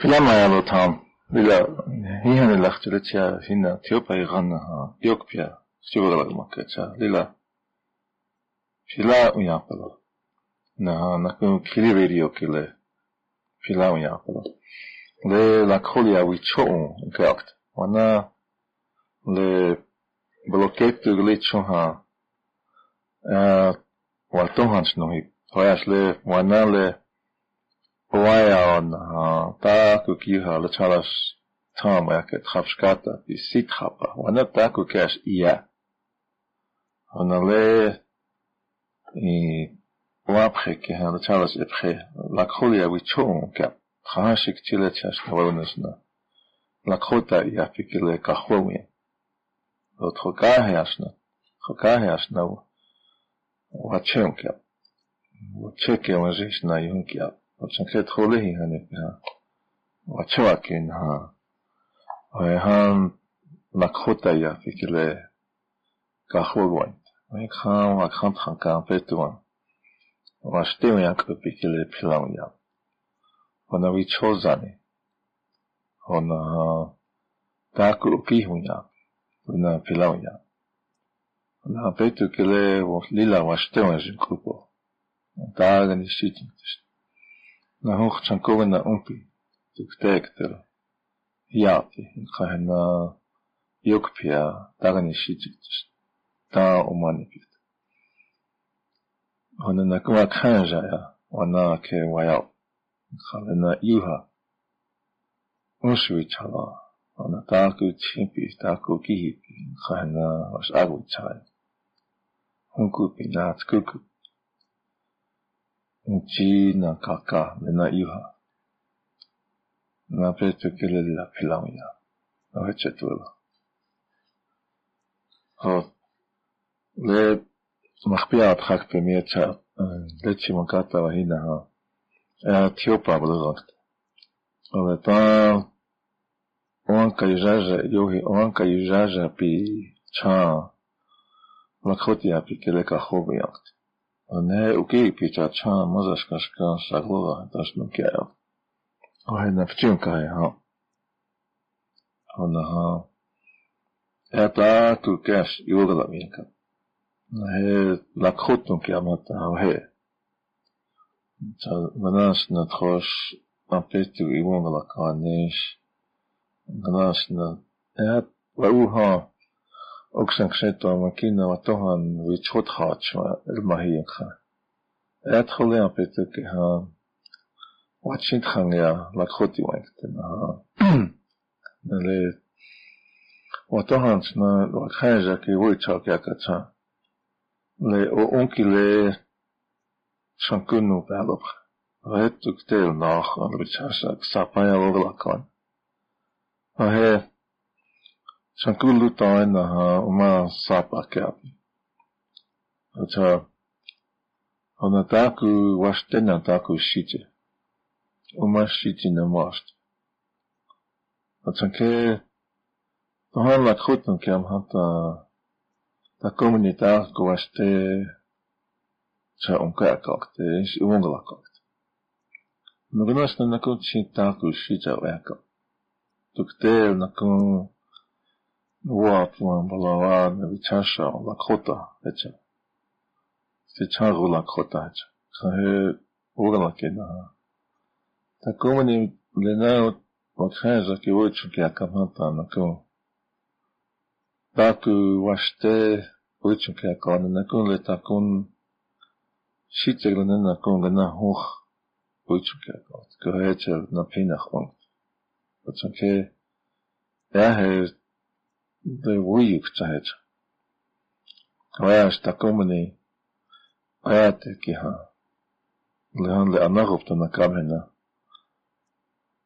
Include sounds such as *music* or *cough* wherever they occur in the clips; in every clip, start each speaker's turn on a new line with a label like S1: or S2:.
S1: ფლამაა თან ვილა ჰიანე ლახჭრეჩა ჰინა თიოპა იღანა დიოკპია სიგოდალაკ მაკეჩა ლილა ფილა უიაპალა ნა ნაკო ქილი ვერიო ქილე ფილა უიაპალა ლე ლაკხოლია ვიჩოუ გაკტ ვანა ლე ბლოკეტ გლეჩო ჰა ა ვალტოჰანს ნოჰი ხოაშლე ვანა ლე ვაიანა ტაკუ კიჰალა ჩალას თამა აკეთ ხაფშკატა ი სითხაპა. ვანა ტაკუ კაშ ია? ანალე ი ვაფხე კიჰალა ჩალას ეფხე. ლაკხოლია ვიჩონ კა ხაშიკ ჩილეჩაშ თავანესნა ლაკხოტა იაფიკილე კახვევია ოთხო კაჰეაშნა ხო კაჰეაშნა ვაჩენკა ვაჩეკე ვაჟეშნა იუნკია 어청세 토레히 하니까 어처와긴 하 어한 막호타야 피킬레 가호고인 어이칸 와칸 판칸 페투안 와스테미야 그 피킬레 필라우야 어나위 초자니 어나 다크 피후냐 어나 필라우야 어나 페투킬레 워 릴라 와스테미야 진쿠포 다가니 시진 ნაჰოხჩანკოვე ნაუმპი ჯიგდეκτერ იაპი ხაჰნა იოკფია დაგანიში ჯიგდიშ და ომანიფი ანა ნაკვა ხანჟაა ანა კე ვაია ხალენა იუჰა ოსვიჩალა ანა დაკუ ჩიმპი დაკუ გიჰი ხაჰნა ოს აგუჩაი ჰუნკუპი ნაცკუკუ nchi na kaka mena iha na petu kile la pilamia na heche tuela ho le מחפיע הדחק פמיית שלצ'י מגעת והנה ה... תיופה בלזונט. אבל אתה אונקה יז'אז'ה יוהי אונקה יז'אז'ה פי צ'ה לקחו תיה פי כלקה חובי ינקט. ne ukiripítsatsa mozaskaskan saglovatasnunk kell. Ahelynek csinkája. Annaha. Elplátul kes jogalaminkat. he lakhotunk yamata hau he. Cha ganas na tchosh apetu iwong lakanesh ganas na et wauha أكشن خشيتو ما كينا ما توهن ويتشوت خاتش ما المهي خا أدخل يا بيتك ها واتشين تخان يا لك خوتي وينكتنا ها نلي وتوهنش نا لك خيجا كي ويتشاك يا كتشا لي أو أنكي لي شنكنو بألوخ غيتو كتير ناخ أنا بتشاشا كسابايا لغلاكان وهي شنكل طعينها وما صعب أكاب أتا أنا تاكو واشتنا تاكو شيتي وما شيتي نماشت أتا كي طهان لك خوتن كام حتى ta comunità kovasti se on kääkakti, ei unglakakti. No kun näistä näkyy siitä takuisi sitä vaikka. Tuk teillä näkyy Уатуан балаван вичаша лакхота веча. Сичагу лакхота веча. Хае угала кена. Такомани ленао отхайза ки войчу ки акамата нако. Таку ваште войчу ки акана накун ле такун шитегле накун гана хух войчу ки акана. Кохеча на пинах он. Отсанке я хе de woiefheid aya sta komene ayate kiha. Lehandle anach op na kamena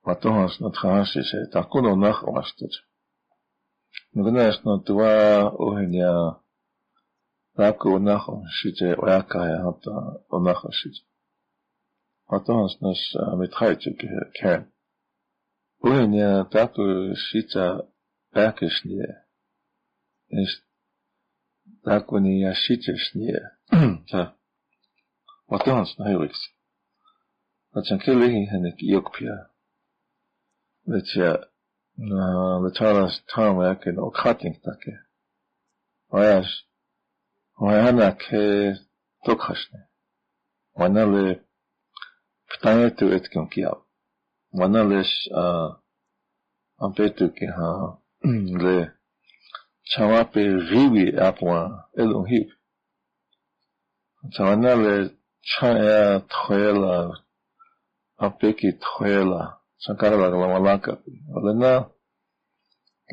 S1: wat tohas na traasi se ta kon onach omastet nagnas na twa ohenya tako onach shite oyaka hata onach shite althans nas metreitje kern ohenya tako shita Berkesnee так вони ящичешні та ватанс найвикс Ачанки легінник йокпія лече лечалас там яке но хатінг таке ваяш ваянаке токхашне ванале птаету еткем кіяв ваналеш ампету кіха ле chawápe rígui ápog̃a élum híp chawanále cha'ya tjuela apeki tjuela chacarla glamalacapi olena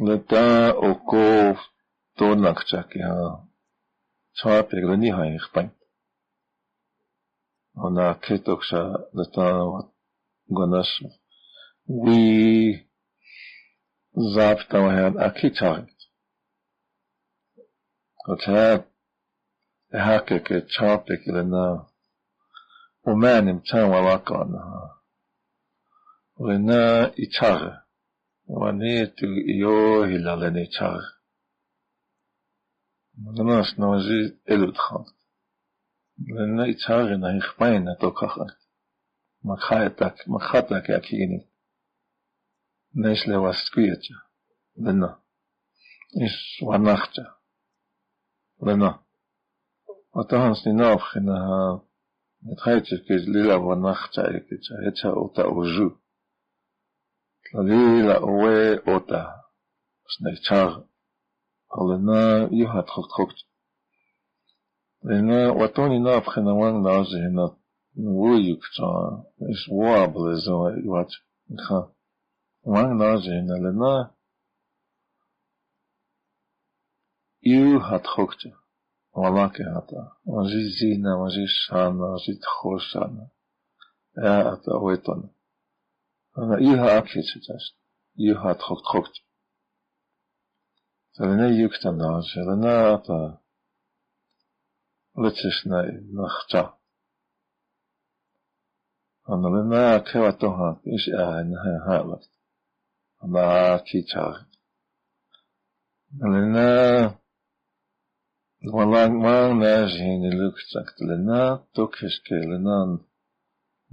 S1: leta okov tonak chaki ha chawape gleniha ixpañ ona ketoksha leta gonash wi zapta wahan akichari وكان هكاك تشابك لنا وما نمتان ولاقانا لنا إتار ونيتو إيوه إلا لنا إتار ناس نوزي إلو دخان لنا إتار نا إخبين توكاخا مخايتك مخاتك أكيني نيش لواسكويتش لنا إيش ونخجة Лена. А там с нинавхи на Метхайчик из лила ванахча и кича, хеча ота ужу. Лила уэ ота. Снайчар. Лена юхат хохтхокт. Лена ватони навхи на ван нажи на Вуюкча. Иш вуаблезо юач. Ха. Ван нажи на Лена. Kha. Wang nazi hina lena iu hat hokte. Walake hata. Wazi zina, wazi shana, wazi tchoshana. Ja, ata oetona. Ana iu ha akhetsi tast. Iu hat hokt hokt. Zelene yukta na, zelene ata. Letzes na, nachta. Ana lena kewa toha, is a na Maar lang maar najin iluktak lena tokiske lenan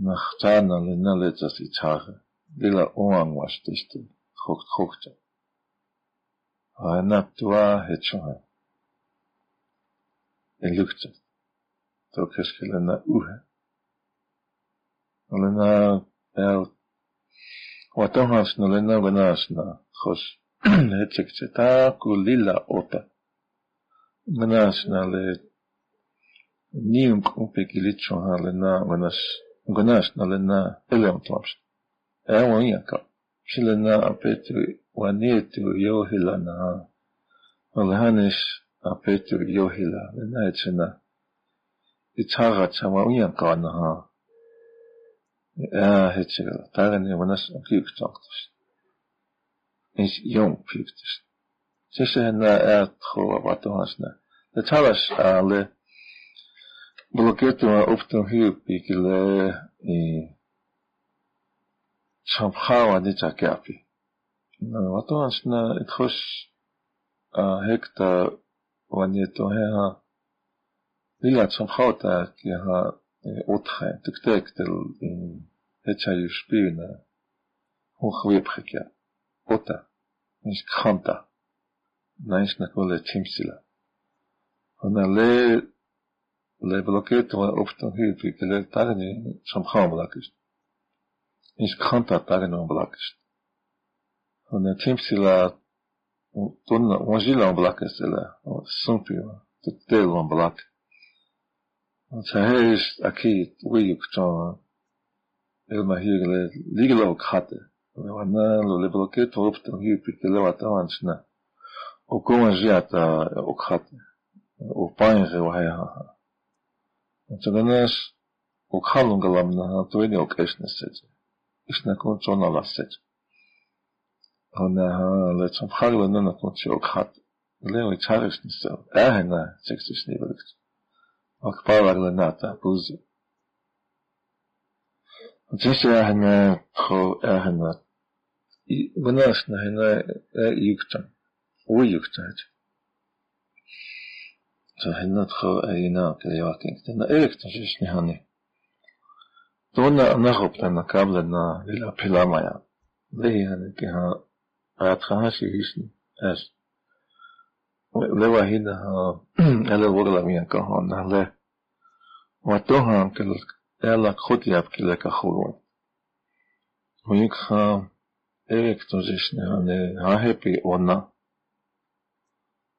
S1: nachtana lena letas itare. Dila oang was diste, kocht kochte. Anak tua hechoha. Iluktak. Tokiske lena uhe. Lena el Watohas nolena venasna, hos *clears throat* hetzek zeta kulila ota. مناش نال نيم قوبيك ليتشو هالنا وناش وناش نالنا إلهم طلبش أهون يكا شلنا أبيتو ونيتو يوهلنا والهانش أبيتو يوهلا لنا يتشنا يتشاغا تشاما وينقا نها آه هتشغل تاغني وناش أكيك تاقتش إيش يوم بيبتشت совершенно этого ватуасна. Талаш, але блокетума оптунхи пикиле и шамхава не чакяпи. Ватуасна итхош хекта ванетуха Lilla som pratar jag har åtränt och täckte i hetsar ju spyna hon skvepskicka åtta, minst kranta. naish nakole chimsila. Ona le le bloquet ona optan hu pi te le tagni som kham blakist. Is khanta tagni on blakist. Ona chimsila tonna onjila on blakist la sumpi te tel on blak. Ona heis akit wiyuk ton elma higle liglo khate. Ona le bloquet optan hu pi te le vatanchna. وكون جات وكخط وباين وهيها تغناش وكخلون قلمنا تويني وكيش نسج إيش نكون تونا لسج هنا ها لتم خلو إننا نكون شو وكخط ليه يتعرف نسو أهنا تكتش نيبلكت وكبار لنا بوزي. جيش أهنا خو أهنا بناشنا هنا يكتن. Ujuktad. Så henne tro aina keliakin. Tänä elekta siis nihani. Tuonna nahop tänä kablena lilla pilamaja. lehi hane ke ha ayat kha shi hisni as le wa hina ha ele wogla mi ka ha na le wa to ha ke ela khoti ap ke le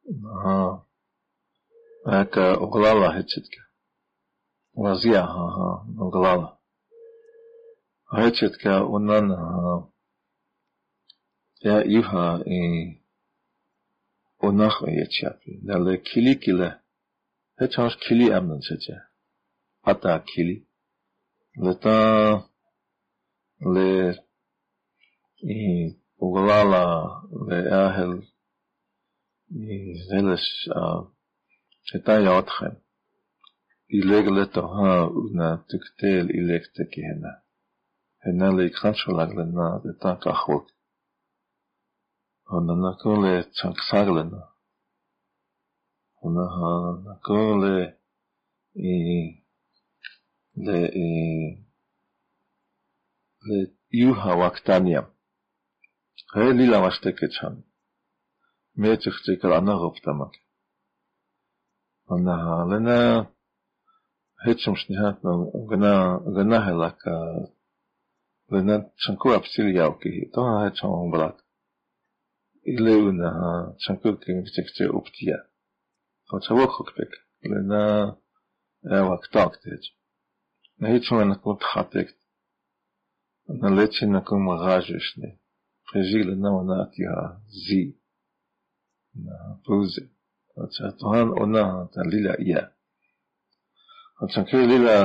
S1: Aha. Ayak oglala heçetka. Vazia aha oglala. Heçetka ondan aha. Ya iha e onah yeçapi. Dalle kili kile. Heç hangi kili amnın seçe. Hatta kili. Leta le e oglala ve ahel זה נשאר, zelos עילג ilegletha ונא תקטל עילג תקהנה. הנה ליקחת של הגלנה דתה כחוק. הנה דתק אחוק. לנה. הנה הננקו ל... אה, ל... אה, ליוהה וקטניה. הלילה משתקת שם. Meetzik tsikal anagoptamak. Hona ha lena هيتشم شنيهات غنا غنا هلاك. غنا شنكو أبسيل ياوكي تو هيتشم بلاك إلي ونا شنكو كي مفتكتي أبتيا. خو تشوك خكبك لنا أواك تاك تيج هيتشم أنا كنت خاتك أنا ليتشي نكون مغاجشني فجي لنا ونا أتيها زي. pouze han ona ta lila ia ke lila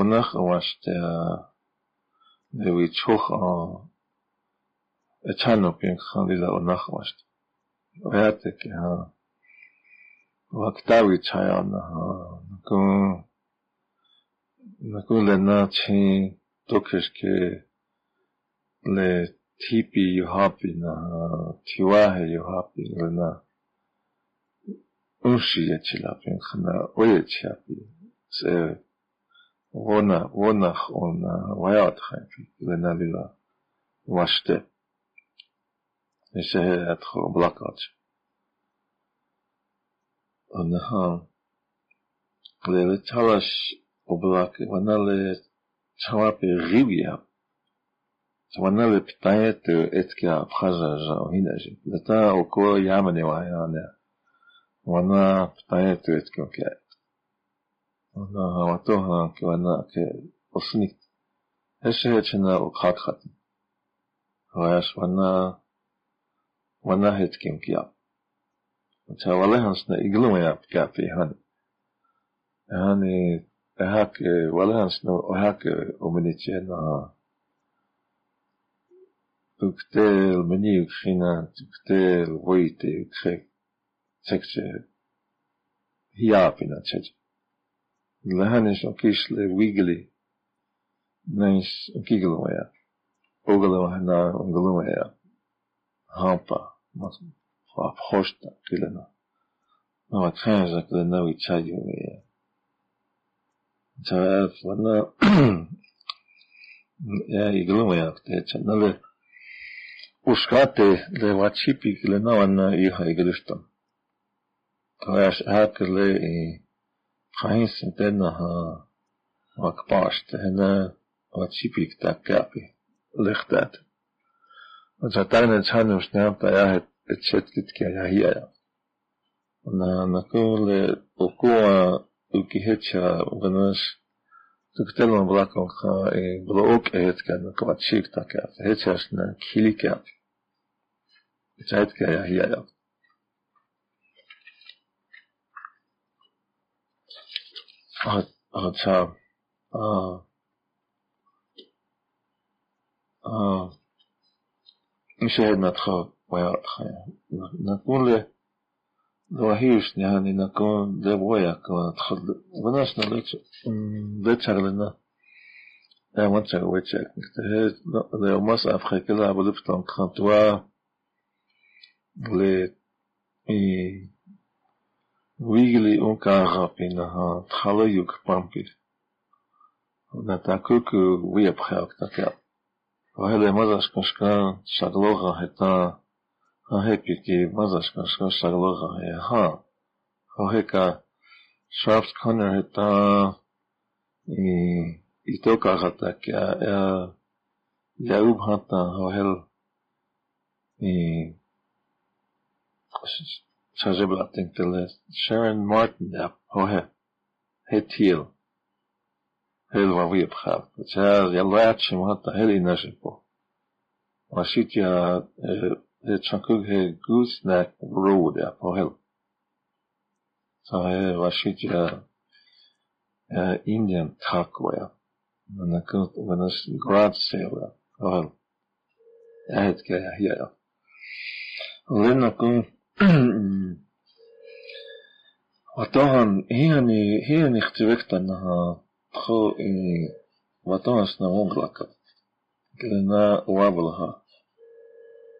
S1: onach was de wi choch an etchan op kan lila onach was ke ha? Waktawi chai an na kun le na chi tokesh ke le tipi yuhabina, tiwahe yuhabin, rana, ushi yechilabin, khana, uyechabi, se, rona, ronach, ona, wayat khanki, rana lila, washte. Nise he etcho blakać. Onaha, le le talash oblak, rana le, chawapi rivyab, وأنا اللي بطيت اتكي بخجج وهنا جيت لتا وكو يعملي وهيانا وأنا بطيت اتكي وكيت وأنا هواتوها وأنا كي وصنيت إيش هيك أنا وقعت خاتم وياش وأنا وأنا هيك مكيا تا والله هنسنا اقلوا يا بكافي هاني هاني هاك والله هنسنا هاك ومنيتي انها коктейль, мне хина, коктейль, выйти, кшек, сексе, япина, чече. Лаханеш окишле вигли, нейс окиглумая, огалавахна огалумая, хампа, апхошта, килена. Ава тхэнза килена вичайюмия. Чавэф, вана, я иглумая, ктече, нале, Uskate le wachipi le nawana hija igristan. Tayash ate le i kahin sentena ha makpash te hena wachipi kta kapi lechtat. Zatane chanum snyam tayahet etchetkit kya yahiya. Na nakule ukua ukihecha vanash Туктелман блаконха и блок эткана клачик така. Хечашна килика. Чайтка я я. А а ца а а مش هاد ندخل ويا خيا نقول له ვაჰიუშნი ანინა კონ დევოია კონ ვნაშნა ლექ ვეჩარლენა ამაცა ვეჩარ და მას აფხეკელა აბოდებს თანხატვა ლე ი ვიგლი ოკაღაპინა ხალა юг პამპი. და такой к вы обхак так я вайле мазашкашка шаглога это Hahekiki Mazashkashka Shaglogaha. Hoheka Schafft Connor da Itoka hatte, er Jaub hatte, Hohel Chajiblat denkt er Sharon Martin, der Hohe, Hetil. Hel war wie abgehabt. Das ist ja, ja, Leitschem hat da Hel in Nashipo. Man sieht ja, äh, e, هي يا هو هل صحيح وشيت يا Indian kun men dan grad sale ja. Oh. Ja, het kan ja hier ja. Alleen dan kun Watahan hiani hiani khtivektana خو وطن سنا مغلقة لنا وابلها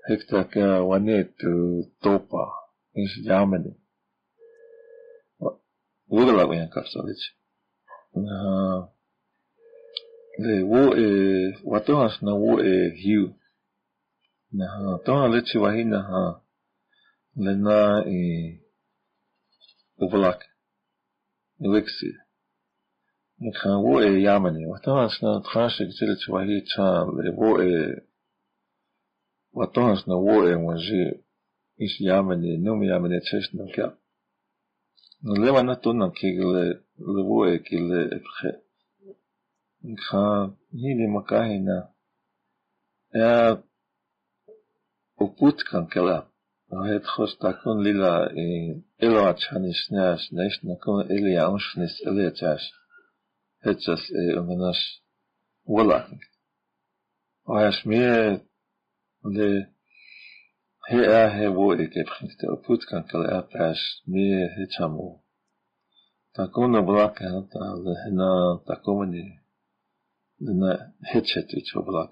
S1: Högträcker Juanetu Topa из Germany. Urla ujankasvavits. Le wo e watohas na wo e uh, hiu. Uh, na toha lechi wahina uh, lena e uvalak. Elixir. Nkha wo e Germany. Watohas na trashik zilich wahi cha le wo وطهرت نووئي ونجي إش يامني نوم يامني تشيش نكا نلما نتونا كي لبوئي كي لبخي نخا هيلي مكاهنا يا وبوتكن كلا هيت خوش تكون ليلا إلو أتشاني شناش نيش نكون إلي أنشنس إلي أتشاش هيتشاس إي أمناش ولا هيش ميه le he a he wo e ke prinste o putkan kale a prash me he chamo. Takona blaka ta le hena takomani na hechetich oblak.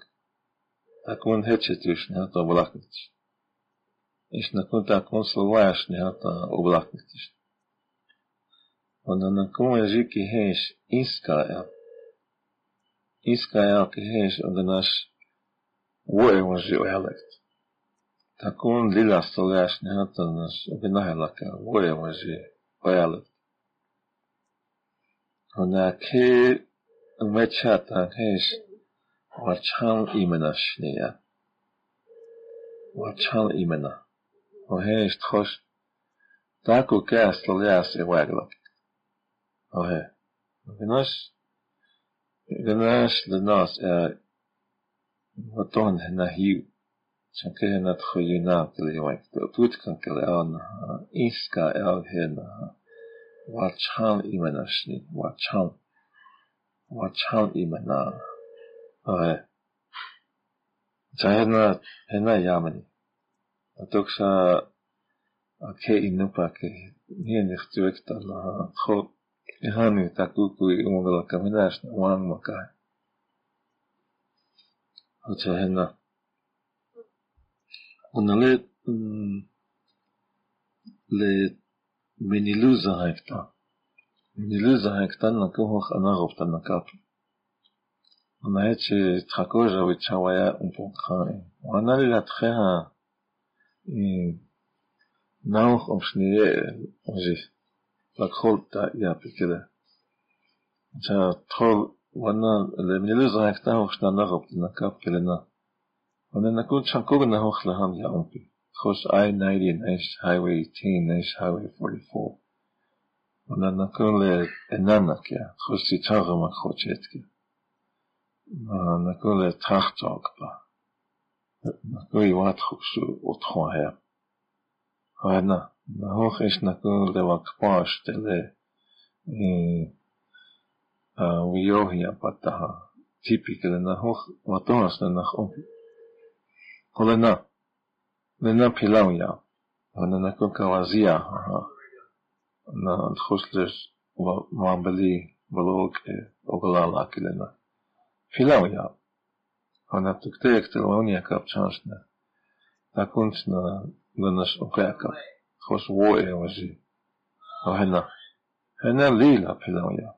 S1: Takon hechetich na to oblaknich. Иш на кон такон словаш не ата облакнитиш. Она на кон ежики хеш иска я. Иска я ке хеш однаш voimuseohelyet. Takun lilastogas nehatannas vinahellaka voimuseohelyet. Hunaki mecsátán hés varcsán imenasnia. Varcsán imena. A hést hos Taku käästö lääs ja vaiglat. Ohe. Vinas. Vinas lenas ja Батон на хів чакена тхоюна плевать путканкалеон иска элгена вачхан именашни вачхан вачхан имена Чаена хена ямани атокса аке инупаке ненех тюэктан хо Ихану такуку и умгала каминаш на ванмакай Оце гена. Онале ле менилу заекта. Менилу заекта на когох анаровта на капу. Онаe че тракожа ви чавая умпокхае. Онале ла тхеха נאוך או שניה אוזי. לקחול תא יפי כדי. עכשיו תחול un po khai. Ona li latcheha nauch om schnie ozi. Lakhol ta ya pikele. Cha trol wana le meniluza hekta hoch na narov ta nakap kelena. Ona nakul chankog na hoch laham ya umpi. Close I-90 Nice Highway 18 Nice Highway 44 ona nakole enanakia וירוהיה פתחה, ציפי כלנחוך ותורס לנחום. כלנה, לנה פילאויה, ולנה קוקרזיה, נחושלש ומרבלי ולוק אוגללה כלנה. Филауя. Она туктеек телония капчаншна. Такунчна ланаш окляка. Хош вое вожи. Ахена. Хена лила филауя.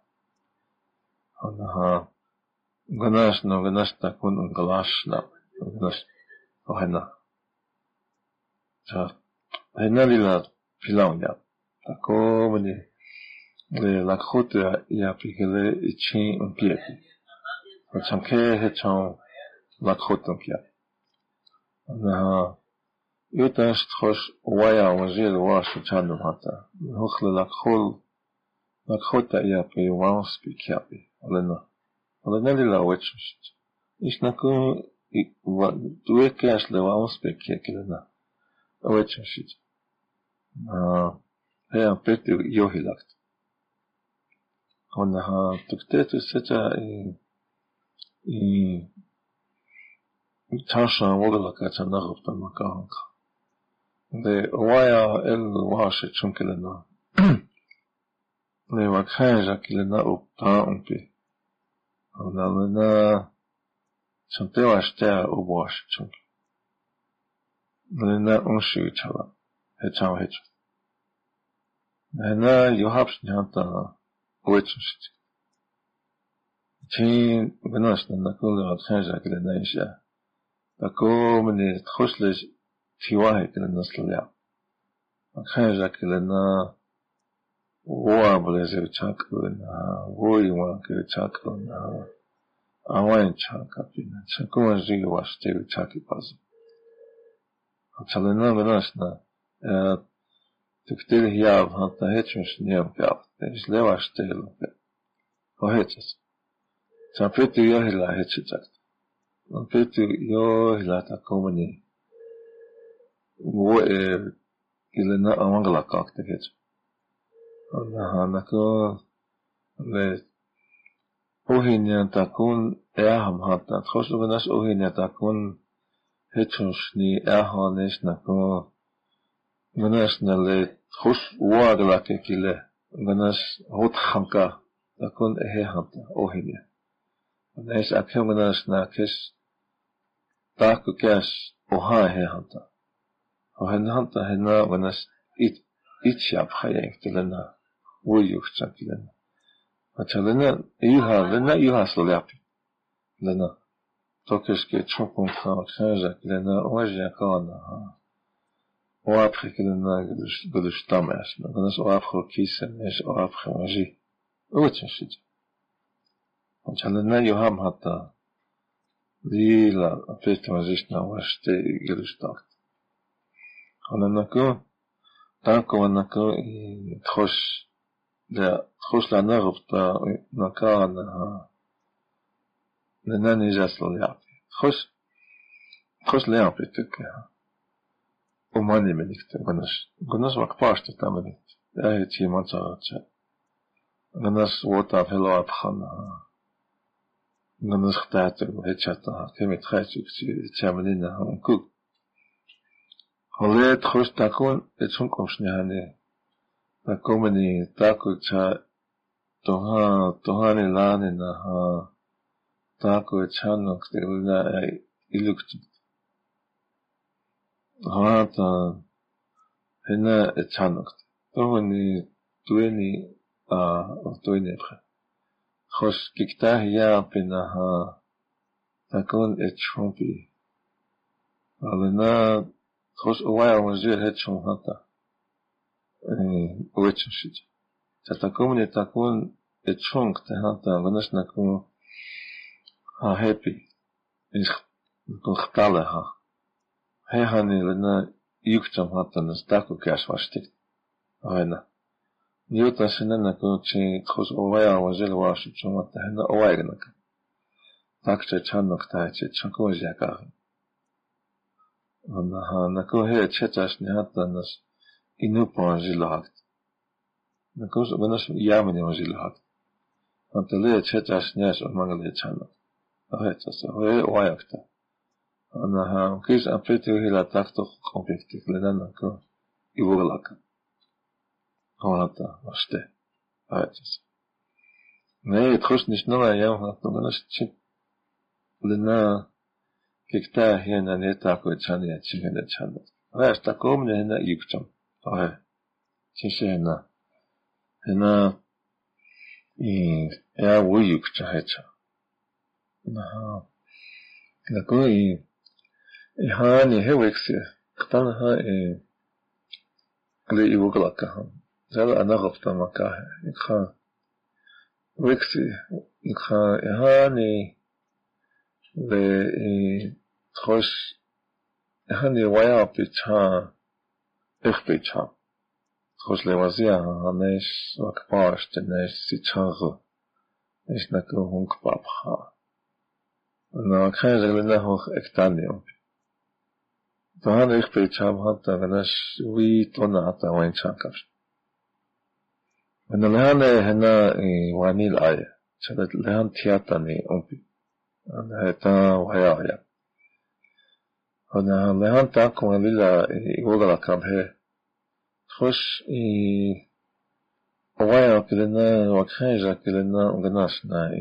S1: gënnecht no gënnecht der kun un gelasch gënnecht hennner hennner la Finlandia da komen de la crote e appliquele e chin un pieti chamke hechan la crote un pieti Jotentroch waier angel war chanom hat hochle la kroll la crotte e pe wann spikerbe alena ale ne? Wylałoczyć iść na koń i due kaśleła ospek jak alena wyczyć ja pety johilakt ona ha tuktetu secha i и чаша вогалака чанагов тамаканка де вая эл ваше чункелена не вакхайжа килена упта умпи ولنا كاش لوانس بي كيابي لنا هي بيتو يوهي لكت هنا تكتيتو ستا إي إي تاشا وغلقا تنغب تمكاهنكا de waya el washe chunkelena le wakhaja kilena upta umpi ona lena chunte washte ubosh he lena yohabsh nyanta wechunshit chin benash na kule wakhaja kilena isha tako mene tkhoslesh تيواهي كلا نسليا خانجا كلا نا وا بلزي تشاك لنا وي وان كلا تشاك لنا أوان تشاك بينا تشاكوان جي واش تيو تشاكي باز تشالنا بناشنا تكتير هياب هانتا هيتشمش نيام بياب تيش لواش تيلو وهيتش تشابيتو يوهي لا هيتش تشاكت بيتو يوهي لا تاكومني وإلنا أمغلا كاكتفيت أنها نكو أوهين تكون إعهم حتى تخش بناش أوهين تكون هتشنشني إعهانش نكو بناش نلي تخش واغلا كيكيلة بناش هوت خمكا تكون إيه حتى أوهين بناش أكيو بناش ناكش تاكو كاش أوها إيه حتى وهنهانتا هنا وناس إت إتشاب خيانك تلنا ويوخشان تلنا وتلنا إيها لنا إيها سلابي لنا توكشكي تشوكم خاوك خانجاك لنا وجه قانا وابخي كلنا قدش طمعش وناس وابخو كيسا ناش وابخو مجي وتنشج وتلنا يوهم حتى ليلا بيت مجيشنا واشتي قدش طاقت Onanako, tako onako i tchosh, da tchosh la narv ta naka na na nani jaslo yapi. Tchosh, tchosh le yapi tukke. Umani menikte, gonas, gonas wak pashta tamenit. Ja je ti manca racha. Gonas wota velo apkhana. Gonas khtaatu hechata, kemit khaychuk ti chamanina, kuk. na komeni tako cha toha tohane lane na ha tako je čano kde luna iluktu ha ta hena je čano toho ni tueni a tueni pre hoš kiktah ja pina ha takon je čumpi ali na hoš uvaja mazir hečum hata вычешить. А такому не такого и чонг ты хата, вынаш на кому а хэппи. Их хтала ха. Хэхани вена югчам хата на стаку кэш ваштик. Айна. Ньюта шина на кому чи тхуз овая вазил вашу чумата хэна овайгнака. Так че чанок тайче чанквозякага. Она ха на кого хэ че чашни хата нас. i nuk po anëzhjë lahakt. Në kusë më nëshë jamën e anëzhjë lahakt. Në të leje qëtë ashtë njështë, më nga leje qënë. Në hetë, asë, hë e oaja këta. Në ha, më kishë apëtë ju hila takto konflikti, këllë në kërë, i vogë lakë. Në ta, ashtë, hë e qësë. Në e të kështë nishë nëla jamë, në të më nëshë që, lëna, këkta hënë në e tako e qanë e qënë e qanë. Në e është takomë në hënë i këqëmë. はい。谢谢呢。那，嗯，哎，我有个这还差。那，那个伊，伊哈你还维克呀？当然哈，哎，那伊我个拉个哈，再了，那个不他妈个哈，你看，维克呀，你看，伊哈你，那，哎，好，伊哈你我要被唱。إخ بيتها تخش لوازيا هانيش وكباش تنيش سيتشاغ إيش نكو هونك بابخا أنا كان غلنا هو إكتانيوم يخبر تشام حتى غناش وي تونا حتى وين تشاكش من الهنا هنا واني الآية شدت لهان تياتني أمبي أنا هتا وهيا هيا أنا لهان تاكم للا يقول لك هي خش ويا كلنا وكخيجا كلنا غناشنا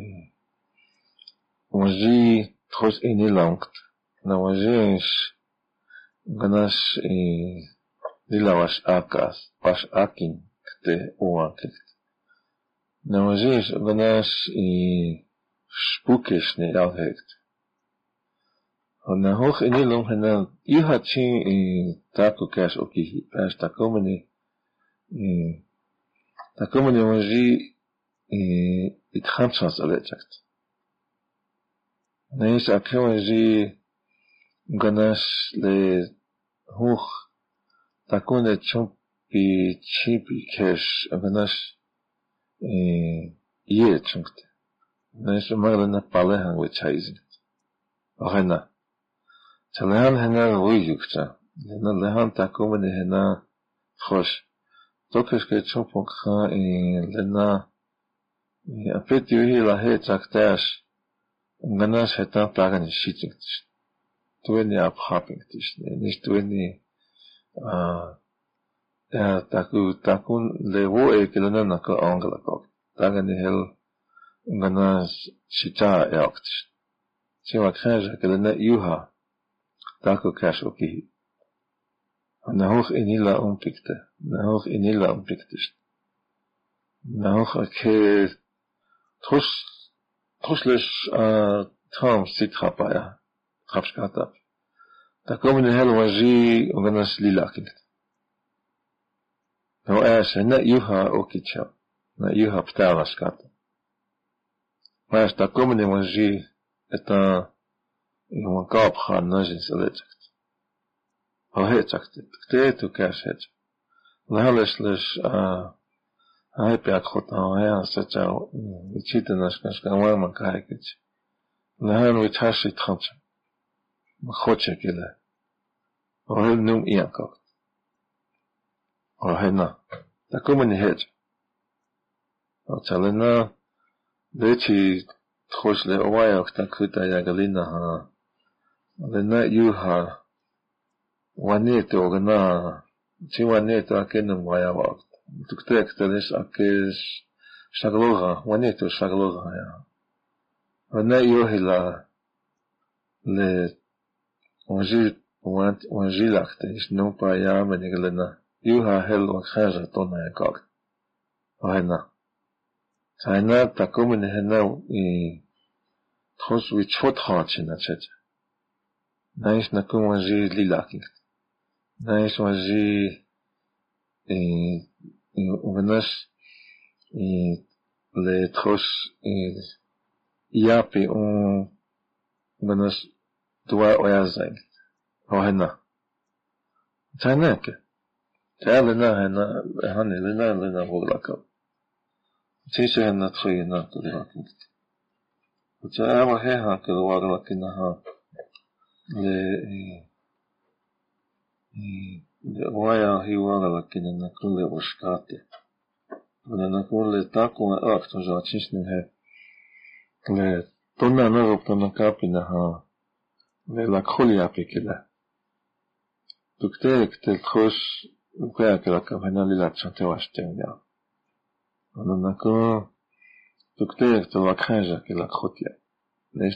S1: وجي تخش إني لونكت نواجيش Ganas i lilawas akas, pas akin kte uakikt. Namazis ganas i spukis ni an a hoch in ilung henan i hat chin e tako kash oki ash takomene e takomene wanji e it khamsas alechakt neish akewanji ganash le hoch takone chompi chipi kash ganash e ye chunkte neish magla na pale hangwe chaizi Охена. Tanaan henan ruhigukta. Henan lehan takum de henan chosh. Tokesh ke chopokha e lena e apet yuhi lahe taktash. Ganash hetan plagan shitiktish. Tueni abhapiktish. Nish tueni taku takun levo ekelena naka anglakok. Tagan hel ganash shita eoktish. Siwa khaja kelena yuha. tako na ki in inila umpikte. Nahoch inila umpiktisht. Nahoch ke trus a tram sitra paya. Trapskatap. Da komen heel waji onganas lila kinet. No net na yuha okicha. Na yuha ptala skata. Mas daar komen waji это no kap gaan. Nazin select al hechakt kleetu kashech na halesles a опять ход на сначала учитывая наш наш команда кайкать наверное чаши тхамча хочет кида рыльным яков рагена такому не хеч оцелена дечи тхошле оваях так хыта я галина ха. Лена юха. Ванете огна. Чи ванете акенем ваявак. Туктек телеш акеш шаглога. Ванете шаглога я. Вана юхила. Le Wanjilachta is no pa ya meniglena. You ha hel wa khaja tona ya kak. نعيش نكون وجي لي لاكين نعيش وجي إيه، إيه، ومناش إيه، لي تخوش يابي ومناش دواء ويازين هو هنا. تانيك تعال لنا هنا لنا لنا هو لكم تيشي هنا تخوينا تلي لكم وتعال هنا كده وارلكنا هاني voja i uvala kada na kule voškate. Kada na kule tako, ah, to žal čistim he. Le, to na novo pa nakapi na ha. Le, la kulja pikida. Tuk te, kte tkoš, koja kada kamena lila čante vašte mnja. Ona na ko, tuk te, kte la kanža kada kutja. Neš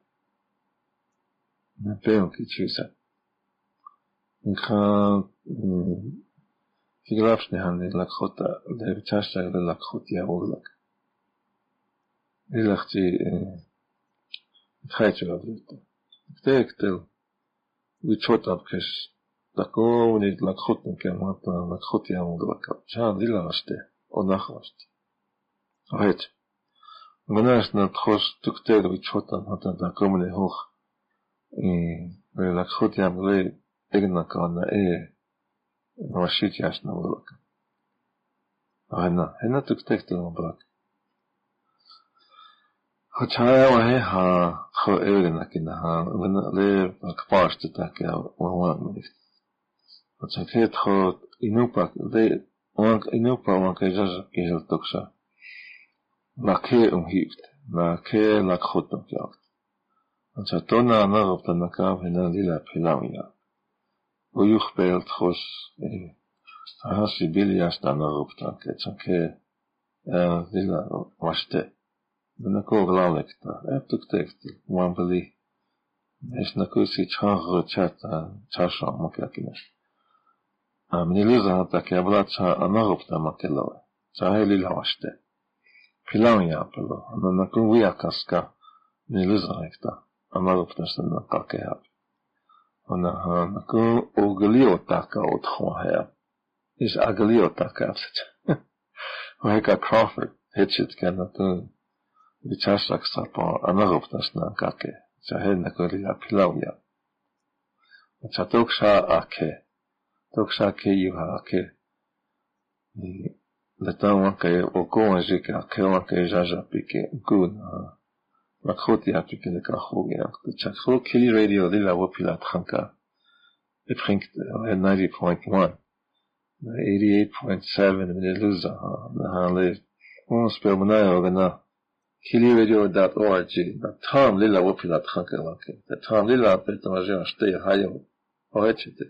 S1: 那非常可以去噻。你看，嗯，这个老师呢，那拉口的，那个家是那个拉口的呀，我拉。那拉起，хайчу аврито. Где ктел? Вы чё там кэш? Такого не лакхот не кемата, лакхот я мог лакат. Чан дила наште, онах наште. Хайч. Гнаш на тхош туктел вы чё там, а там такому не хох. ולקחות יעבור לק. игнакана е машит яшна вылака. Ана, хена тук тектил брак. Хочая вахе ха хо эвгена кина ха вена ле кпашты так я ван мифт. Хоча кет хо инупак ле ван инупа ван кайжажа кижел токша. Лаке умхифт. Лаке лакхот умхифт. Antatona anarop tanakam henazila pilamia. Ujuch peelt hos hasibilias tanarop tanketsake zila mašte. Nakov lalekta, eptuk tekti, mampeli. יש נקוסי צ'אר צ'אטה, צ'אשה מקלקינש. המנילוזה אתה כאבלת שהנרופתה מקלוה, צ'אהלי למשתה. פילמיה פלו, נקום ויאקסקה, מנילוזה נקטה. אמר רב נשתן לקרקע. אנחנו עוגליות תקעות חוהר. יש עגליות תקעת. ויקה קרופר, היצ'ית כנתון. ביקשת קצת פה, אמר רב נשתן לקרקע. שהן נקרא הפילאויה. שהתוקשה הכה, תוקשה כיוה הכה. לתאום הכה, או כל הז'יקה, כל הכה ז'ז'ה פיקה, גון. وقتی Afrika da kahru yaptı. Çakro kili radio değil ama pilat kanka. Efenk 90.1 88.7 Meluza Nahale Ons Permanaya Ogana kiliradio.org da tam lila wopilat kanka kanka. Da tam lila petamaja işte hayo. Oğeçete.